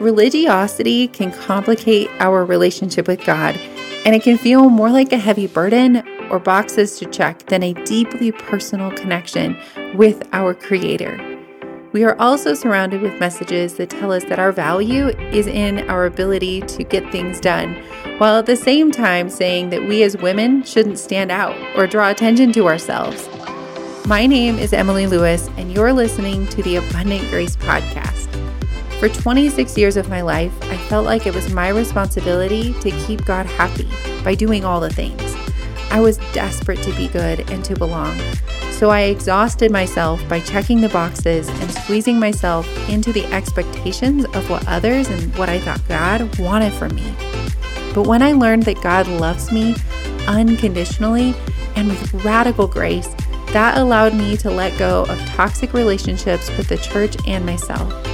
Religiosity can complicate our relationship with God, and it can feel more like a heavy burden or boxes to check than a deeply personal connection with our Creator. We are also surrounded with messages that tell us that our value is in our ability to get things done, while at the same time saying that we as women shouldn't stand out or draw attention to ourselves. My name is Emily Lewis, and you're listening to the Abundant Grace Podcast. For 26 years of my life, I felt like it was my responsibility to keep God happy by doing all the things. I was desperate to be good and to belong. So I exhausted myself by checking the boxes and squeezing myself into the expectations of what others and what I thought God wanted from me. But when I learned that God loves me unconditionally and with radical grace, that allowed me to let go of toxic relationships with the church and myself.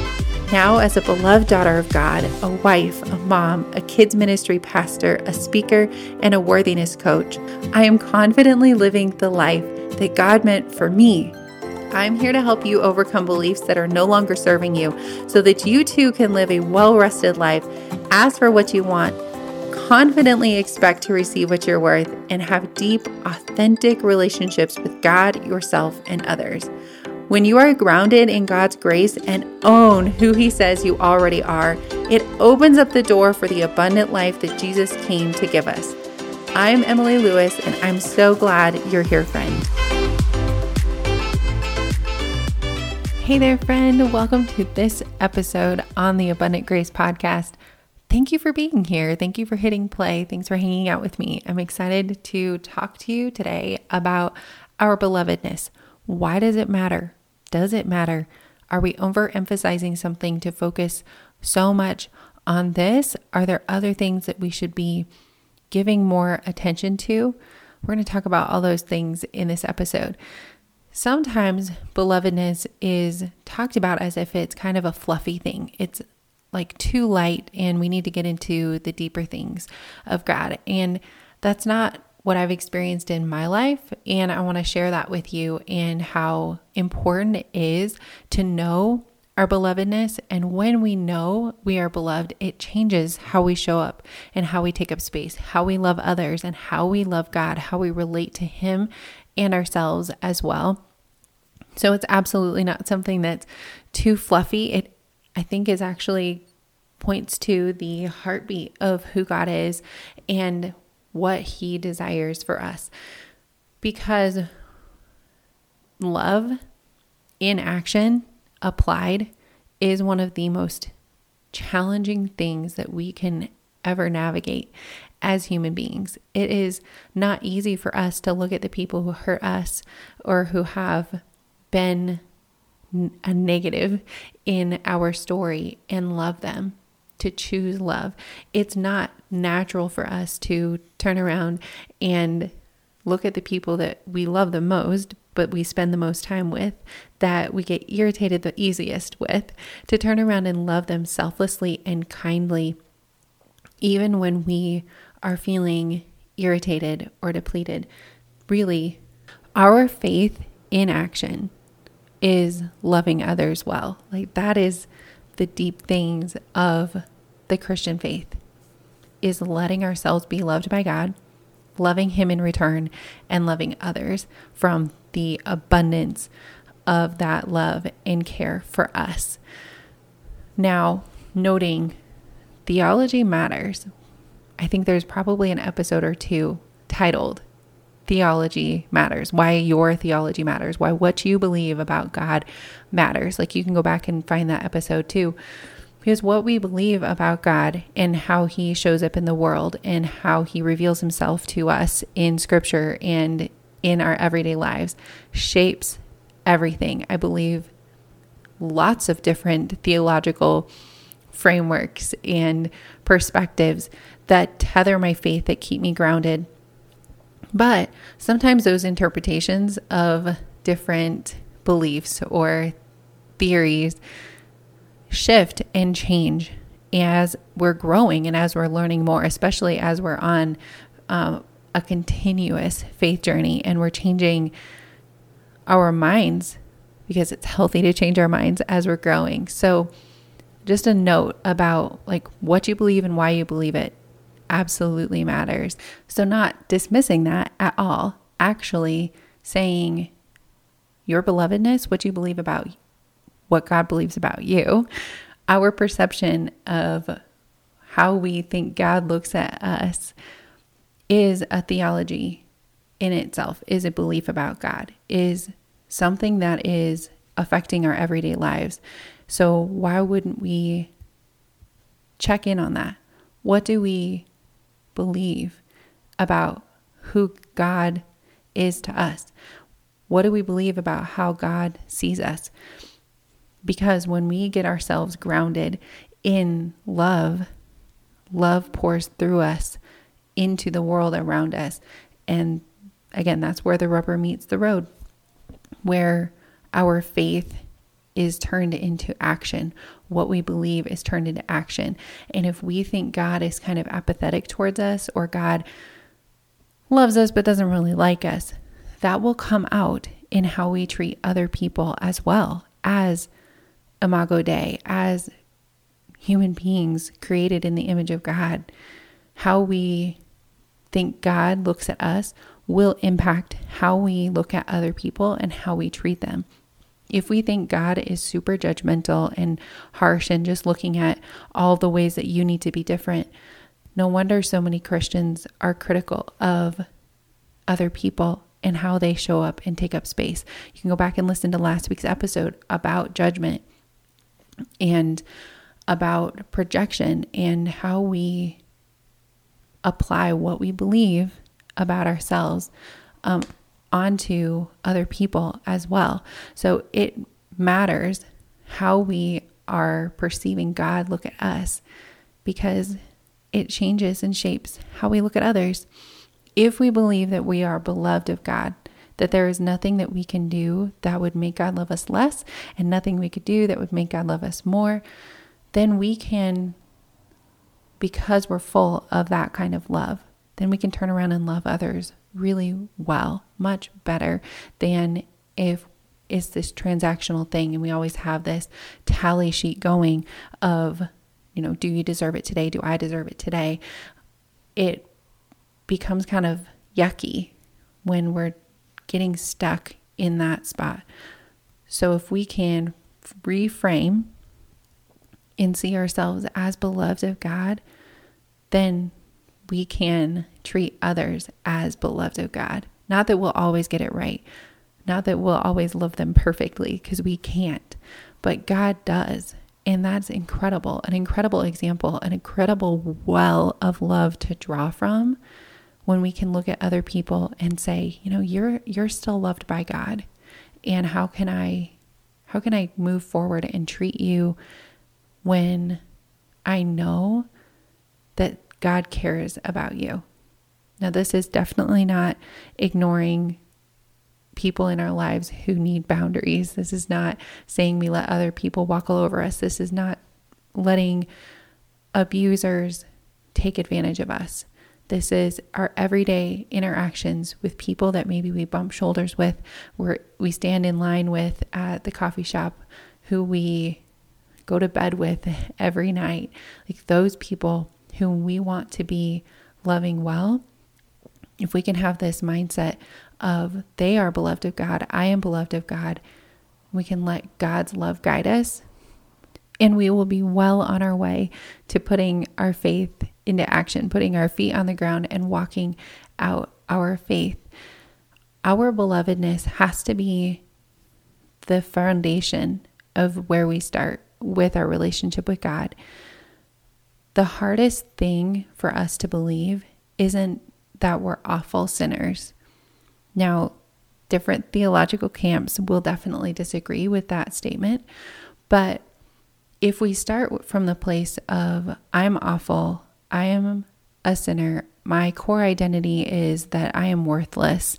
Now, as a beloved daughter of God, a wife, a mom, a kids' ministry pastor, a speaker, and a worthiness coach, I am confidently living the life that God meant for me. I'm here to help you overcome beliefs that are no longer serving you so that you too can live a well rested life, ask for what you want, confidently expect to receive what you're worth, and have deep, authentic relationships with God, yourself, and others. When you are grounded in God's grace and own who He says you already are, it opens up the door for the abundant life that Jesus came to give us. I'm Emily Lewis, and I'm so glad you're here, friend. Hey there, friend. Welcome to this episode on the Abundant Grace Podcast. Thank you for being here. Thank you for hitting play. Thanks for hanging out with me. I'm excited to talk to you today about our belovedness. Why does it matter? Does it matter? Are we overemphasizing something to focus so much on this? Are there other things that we should be giving more attention to? We're going to talk about all those things in this episode. Sometimes belovedness is talked about as if it's kind of a fluffy thing. It's like too light, and we need to get into the deeper things of God. And that's not what I've experienced in my life. And I want to share that with you and how important it is to know our belovedness. And when we know we are beloved, it changes how we show up and how we take up space, how we love others, and how we love God, how we relate to Him and ourselves as well. So it's absolutely not something that's too fluffy. It, I think, is actually points to the heartbeat of who God is and what He desires for us. Because love in action applied is one of the most challenging things that we can ever navigate as human beings. It is not easy for us to look at the people who hurt us or who have been a negative in our story and love them to choose love. It's not natural for us to turn around and look at the people that we love the most, but we spend the most time with, that we get irritated the easiest with, to turn around and love them selflessly and kindly, even when we are feeling irritated or depleted. Really, our faith in action is loving others well. Like that is the deep things of the Christian faith is letting ourselves be loved by God, loving Him in return, and loving others from the abundance of that love and care for us. Now, noting theology matters. I think there's probably an episode or two titled theology matters, why your theology matters, why what you believe about God matters. Like you can go back and find that episode too. Because what we believe about God and how he shows up in the world and how he reveals himself to us in scripture and in our everyday lives shapes everything. I believe lots of different theological frameworks and perspectives that tether my faith, that keep me grounded but sometimes those interpretations of different beliefs or theories shift and change as we're growing and as we're learning more, especially as we're on um, a continuous faith journey and we're changing our minds because it's healthy to change our minds as we're growing. So just a note about like what you believe and why you believe it absolutely matters. So, not dismissing that at all, actually saying your belovedness, what you believe about what God believes about you, our perception of how we think God looks at us is a theology in itself, is a belief about God, is something that is affecting our everyday lives. So, why wouldn't we check in on that? What do we believe about who God is to us? What do we believe about how God sees us? Because when we get ourselves grounded in love, love pours through us into the world around us. And again, that's where the rubber meets the road, where our faith is turned into action. What we believe is turned into action. And if we think God is kind of apathetic towards us or God loves us but doesn't really like us, that will come out in how we treat other people as well as Imago Dei, as human beings created in the image of God. How we think God looks at us will impact how we look at other people and how we treat them. If we think God is super judgmental and harsh and just looking at all the ways that you need to be different, no wonder so many Christians are critical of other people and how they show up and take up space. You can go back and listen to last week's episode about judgment and about projection and how we apply what we believe about ourselves um, onto other people as well. So it matters how we are perceiving God look at us because it changes and shapes how we look at others. If we believe that we are beloved of God, that there is nothing that we can do that would make God love us less, and nothing we could do that would make God love us more, then we can, because we're full of that kind of love, then we can turn around and love others really well, much better than if it's this transactional thing and we always have this tally sheet going of, you know, do you deserve it today? Do I deserve it today? It becomes kind of yucky when we're getting stuck in that spot. So if we can reframe and see ourselves as beloved of God, then we can treat others as beloved of God. Not that we'll always get it right, not that we'll always love them perfectly, because we can't, but God does. And that's incredible, an incredible example, an incredible well of love to draw from when we can look at other people and say, you know, you're you're still loved by God. And how can I how can I move forward and treat you when I know God cares about you. Now, this is definitely not ignoring people in our lives who need boundaries. This is not saying we let other people walk all over us. This is not letting abusers take advantage of us. This is our everyday interactions with people that maybe we bump shoulders with, where we stand in line with at the coffee shop, who we go to bed with every night. Like those people whom we want to be loving well, if we can have this mindset of they are beloved of God, I am beloved of God, we can let God's love guide us, and we will be well on our way to putting our faith into action, putting our feet on the ground and walking out our faith. Our belovedness has to be the foundation of where we start with our relationship with God the hardest thing for us to believe isn't that we're awful sinners. Now, different theological camps will definitely disagree with that statement, but if we start from the place of, I'm awful, I am a sinner, my core identity is that I am worthless,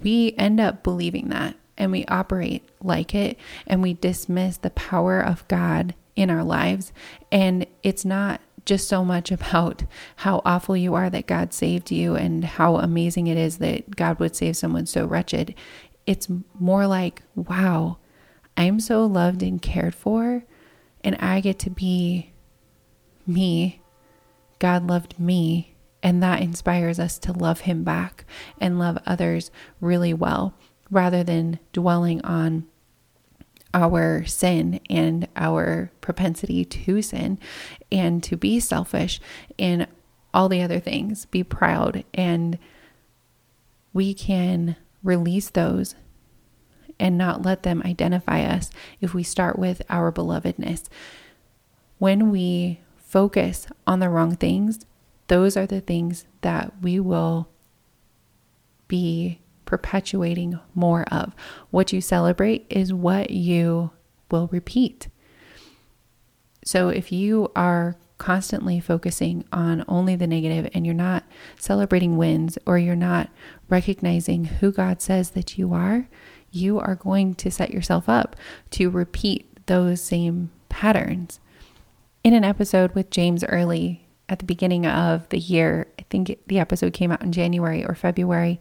we end up believing that and we operate like it and we dismiss the power of God in our lives. And it's not just so much about how awful you are that God saved you and how amazing it is that God would save someone so wretched. It's more like, wow, I'm so loved and cared for, and I get to be me. God loved me, and that inspires us to love Him back and love others really well rather than dwelling on our sin and our propensity to sin and to be selfish and all the other things, be proud, and we can release those and not let them identify us if we start with our belovedness. When we focus on the wrong things, those are the things that we will be perpetuating more of. What you celebrate is what you will repeat. So if you are constantly focusing on only the negative and you're not celebrating wins or you're not recognizing who God says that you are, you are going to set yourself up to repeat those same patterns. In an episode with James Early at the beginning of the year, I think the episode came out in January or February,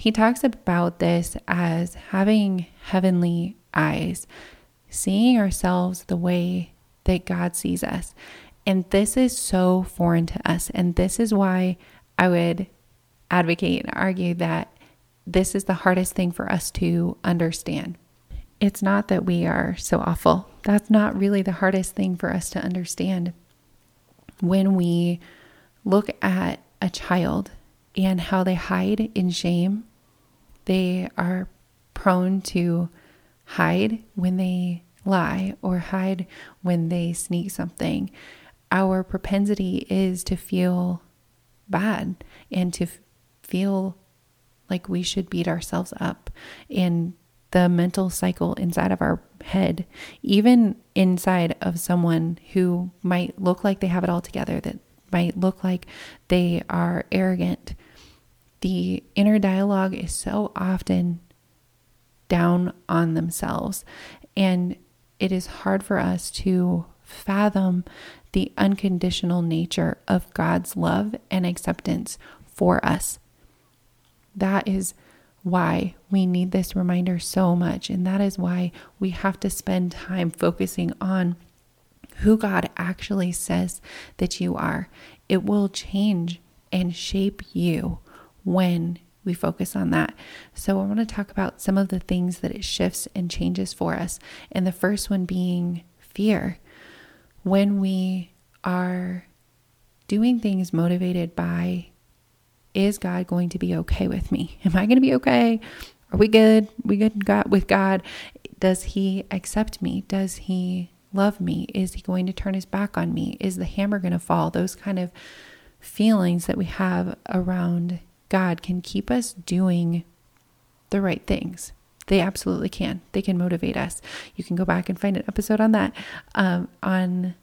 he talks about this as having heavenly eyes, seeing ourselves the way that God sees us. And this is so foreign to us. And this is why I would advocate and argue that this is the hardest thing for us to understand. It's not that we are so awful. That's not really the hardest thing for us to understand. When we look at a child and how they hide in shame, they are prone to hide when they lie or hide when they sneak something. Our propensity is to feel bad and to feel like we should beat ourselves up and the mental cycle inside of our head, even inside of someone who might look like they have it all together, that might look like they are arrogant. The inner dialogue is so often down on themselves, and it is hard for us to fathom the unconditional nature of God's love and acceptance for us that is why we need this reminder so much. And that is why we have to spend time focusing on who God actually says that you are. It will change and shape you when we focus on that. So, I want to talk about some of the things that it shifts and changes for us. And the first one being fear. When we are doing things motivated by is God going to be okay with me? Am I going to be okay? Are we good? We good God with God? Does he accept me? Does he love me? Is he going to turn his back on me? Is the hammer going to fall? Those kind of feelings that we have around God can keep us doing the right things. They absolutely can. They can motivate us. You can go back and find an episode on that, um, on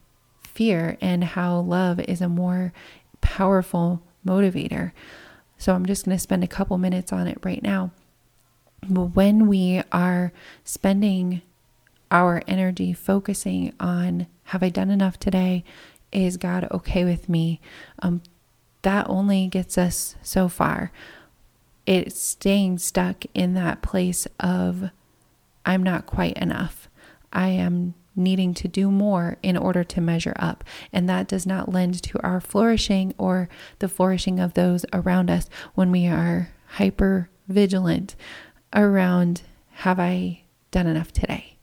fear and how love is a more powerful motivator. So I'm just going to spend a couple minutes on it right now. When we are spending our energy focusing on have I done enough today? Is God okay with me? Um, that only gets us so far. It's staying stuck in that place of I'm not quite enough. I am needing to do more in order to measure up. And that does not lend to our flourishing or the flourishing of those around us when we are hyper vigilant around have I done enough today?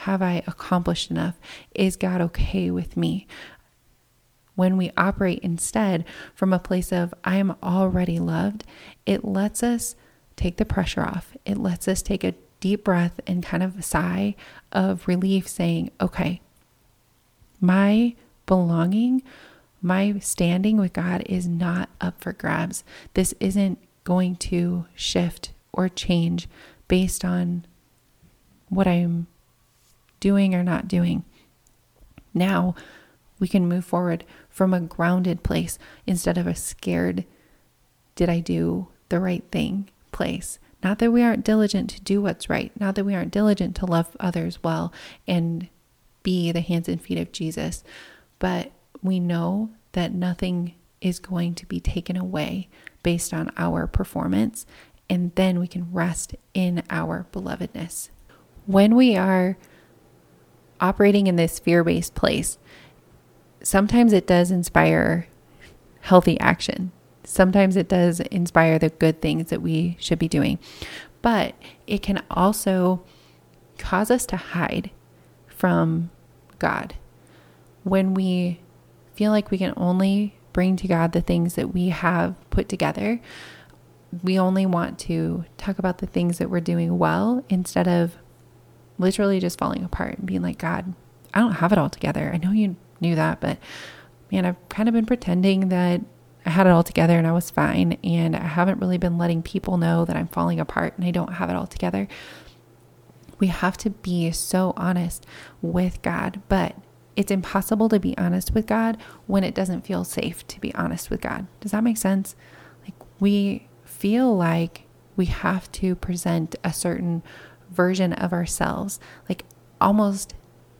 Have I accomplished enough? Is God okay with me? When we operate instead from a place of I am already loved, it lets us take the pressure off. It lets us take a deep breath and kind of a sigh of relief, saying, okay, my belonging, my standing with God is not up for grabs. This isn't going to shift or change based on what I'm doing or not doing. Now we can move forward from a grounded place instead of a scared, did I do the right thing place. Not that we aren't diligent to do what's right, not that we aren't diligent to love others well and be the hands and feet of Jesus, but we know that nothing is going to be taken away based on our performance, and then we can rest in our belovedness. When we are operating in this fear based place, sometimes it does inspire healthy action. Sometimes it does inspire the good things that we should be doing. But it can also cause us to hide from God. When we feel like we can only bring to God the things that we have put together, we only want to talk about the things that we're doing well instead of literally just falling apart and being like, God, I don't have it all together. I know you knew that, but man, I've kind of been pretending that I had it all together and I was fine. And I haven't really been letting people know that I'm falling apart and I don't have it all together. We have to be so honest with God, but it's impossible to be honest with God when it doesn't feel safe to be honest with God. Does that make sense? Like, we feel like we have to present a certain version of ourselves, like almost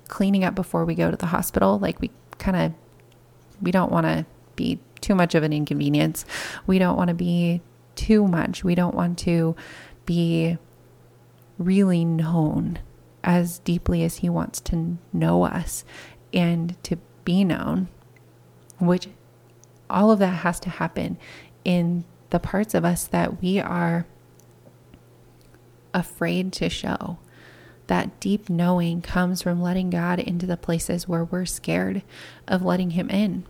cleaning up before we go to the hospital. Like we kind of, we don't want to be too much of an inconvenience. We don't want to be too much. We don't want to be really known as deeply as He wants to know us and to be known, which all of that has to happen in the parts of us that we are afraid to show. That deep knowing comes from letting God into the places where we're scared of letting Him in.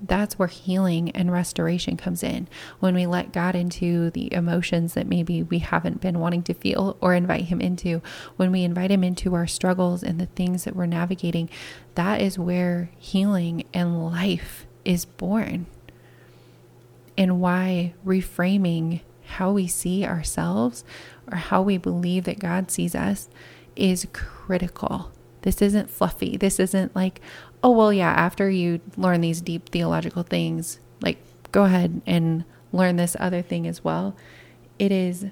That's where healing and restoration comes in. When we let God into the emotions that maybe we haven't been wanting to feel or invite Him into, when we invite Him into our struggles and the things that we're navigating, that is where healing and life is born. And why reframing how we see ourselves or how we believe that God sees us is critical. This isn't fluffy. This isn't like, oh, well, yeah, after you learn these deep theological things, like go ahead and learn this other thing as well. It is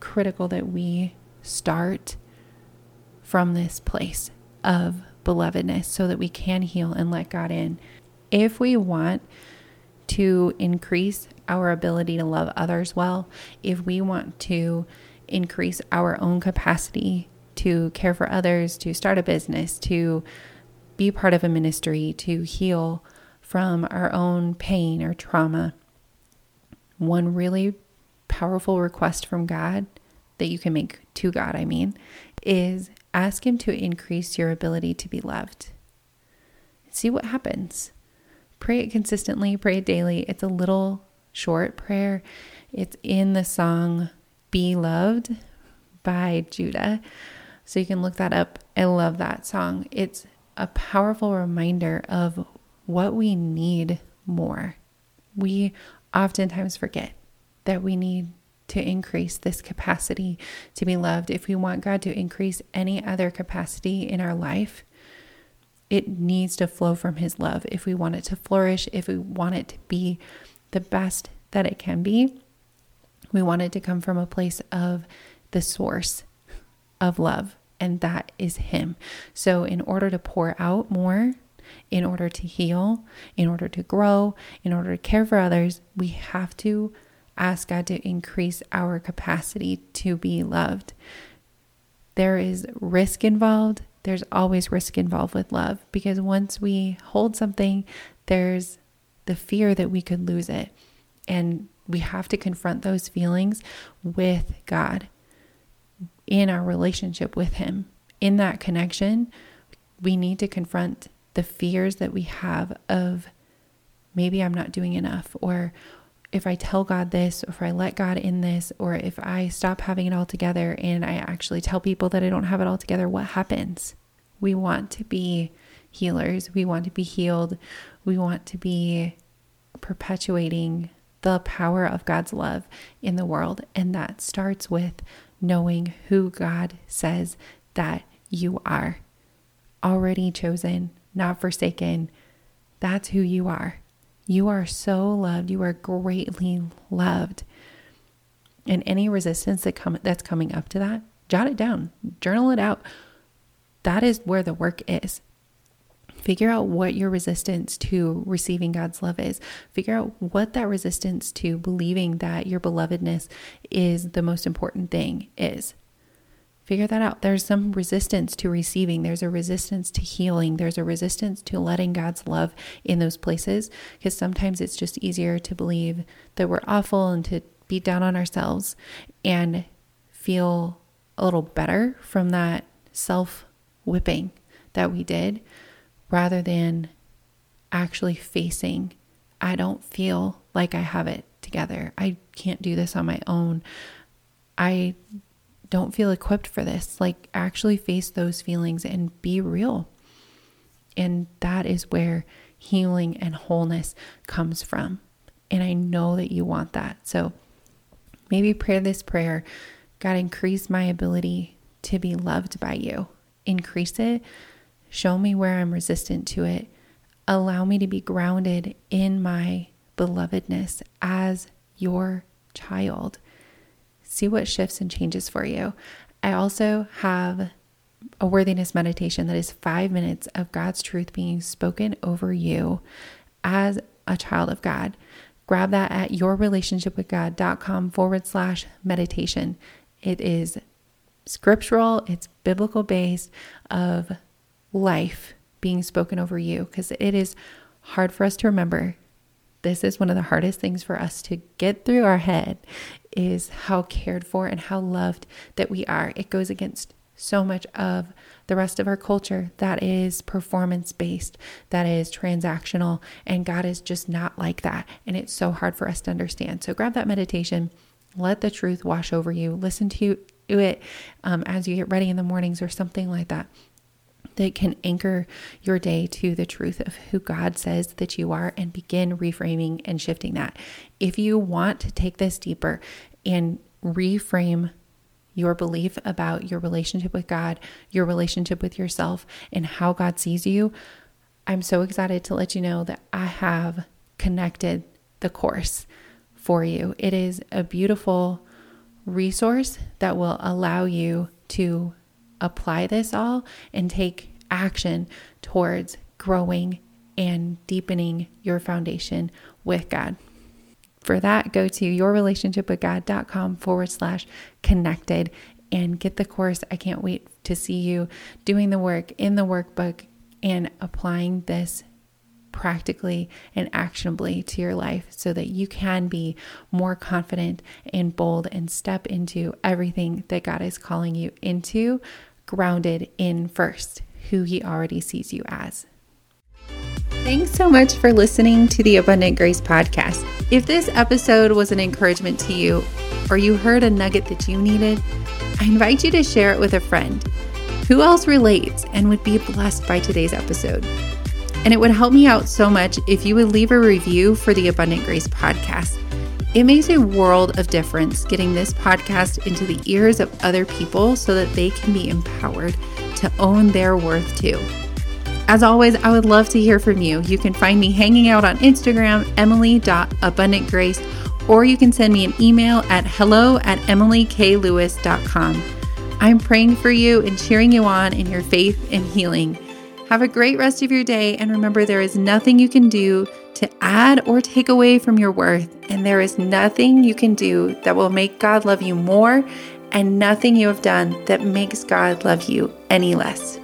critical that we start from this place of belovedness so that we can heal and let God in. If we want to increase our ability to love others well, if we want to increase our own capacity to care for others, to start a business, to be part of a ministry, to heal from our own pain or trauma, one really powerful request from God that you can make to God, I mean, is ask Him to increase your ability to be loved. See what happens. Pray it consistently, pray it daily. It's a little short prayer. It's in the song Be Loved by Judah. So you can look that up. I love that song. It's a powerful reminder of what we need more. We oftentimes forget that we need to increase this capacity to be loved. If we want God to increase any other capacity in our life, it needs to flow from His love. If we want it to flourish, if we want it to be the best that it can be. We want it to come from a place of the source of love, and that is Him. So, in order to pour out more, in order to heal, in order to grow, in order to care for others, we have to ask God to increase our capacity to be loved. There is risk involved. There's always risk involved with love because once we hold something, there's the fear that we could lose it. And we have to confront those feelings with God in our relationship with Him. In that connection, we need to confront the fears that we have of maybe I'm not doing enough, or if I tell God this, or if I let God in this, or if I stop having it all together and I actually tell people that I don't have it all together, what happens? We want to be healers. We want to be healed. We want to be perpetuating the power of God's love in the world. And that starts with knowing who God says that you are. Already chosen, not forsaken. That's who you are. You are so loved. You are greatly loved. And any resistance that come that's coming up to that, jot it down, journal it out. That is where the work is. Figure out what your resistance to receiving God's love is. Figure out what that resistance to believing that your belovedness is the most important thing is. Figure that out. There's some resistance to receiving, there's a resistance to healing, there's a resistance to letting God's love in those places because sometimes it's just easier to believe that we're awful and to beat down on ourselves and feel a little better from that self whipping that we did rather than actually facing, I don't feel like I have it together. I can't do this on my own. I don't feel equipped for this. Like, actually face those feelings and be real. And that is where healing and wholeness comes from. And I know that you want that. So maybe pray this prayer God, increase my ability to be loved by you. Increase it. Show me where I'm resistant to it. Allow me to be grounded in my belovedness as your child see what shifts and changes for you. I also have a worthiness meditation that is five minutes of God's truth being spoken over you as a child of God. Grab that at yourrelationshipwithgod.com forward slash meditation. It is scriptural, it's biblical based of life being spoken over you because it is hard for us to remember this is one of the hardest things for us to get through our head is how cared for and how loved that we are. It goes against so much of the rest of our culture that is performance based, that is transactional, and God is just not like that. And it's so hard for us to understand. So grab that meditation, let the truth wash over you, listen to it um, as you get ready in the mornings or something like that that can anchor your day to the truth of who God says that you are and begin reframing and shifting that. If you want to take this deeper and reframe your belief about your relationship with God, your relationship with yourself, and how God sees you, I'm so excited to let you know that I have connected the course for you. It is a beautiful resource that will allow you to apply this all and take action towards growing and deepening your foundation with God. For that, go to yourrelationshipwithgod.com forward slash connected and get the course. I can't wait to see you doing the work in the workbook and applying this practically and actionably to your life so that you can be more confident and bold and step into everything that God is calling you into grounded in first who He already sees you as. Thanks so much for listening to the Abundant Grace podcast. If this episode was an encouragement to you or you heard a nugget that you needed, I invite you to share it with a friend. Who else relates and would be blessed by today's episode? And it would help me out so much if you would leave a review for the Abundant Grace podcast. It makes a world of difference getting this podcast into the ears of other people so that they can be empowered to own their worth too. As always, I would love to hear from you. You can find me hanging out on Instagram, emily.abundantgrace, or you can send me an email at hello at emilyklewis.com. I'm praying for you and cheering you on in your faith and healing. Have a great rest of your day, and remember there is nothing you can do to add or take away from your worth, and there is nothing you can do that will make God love you more, and nothing you have done that makes God love you any less.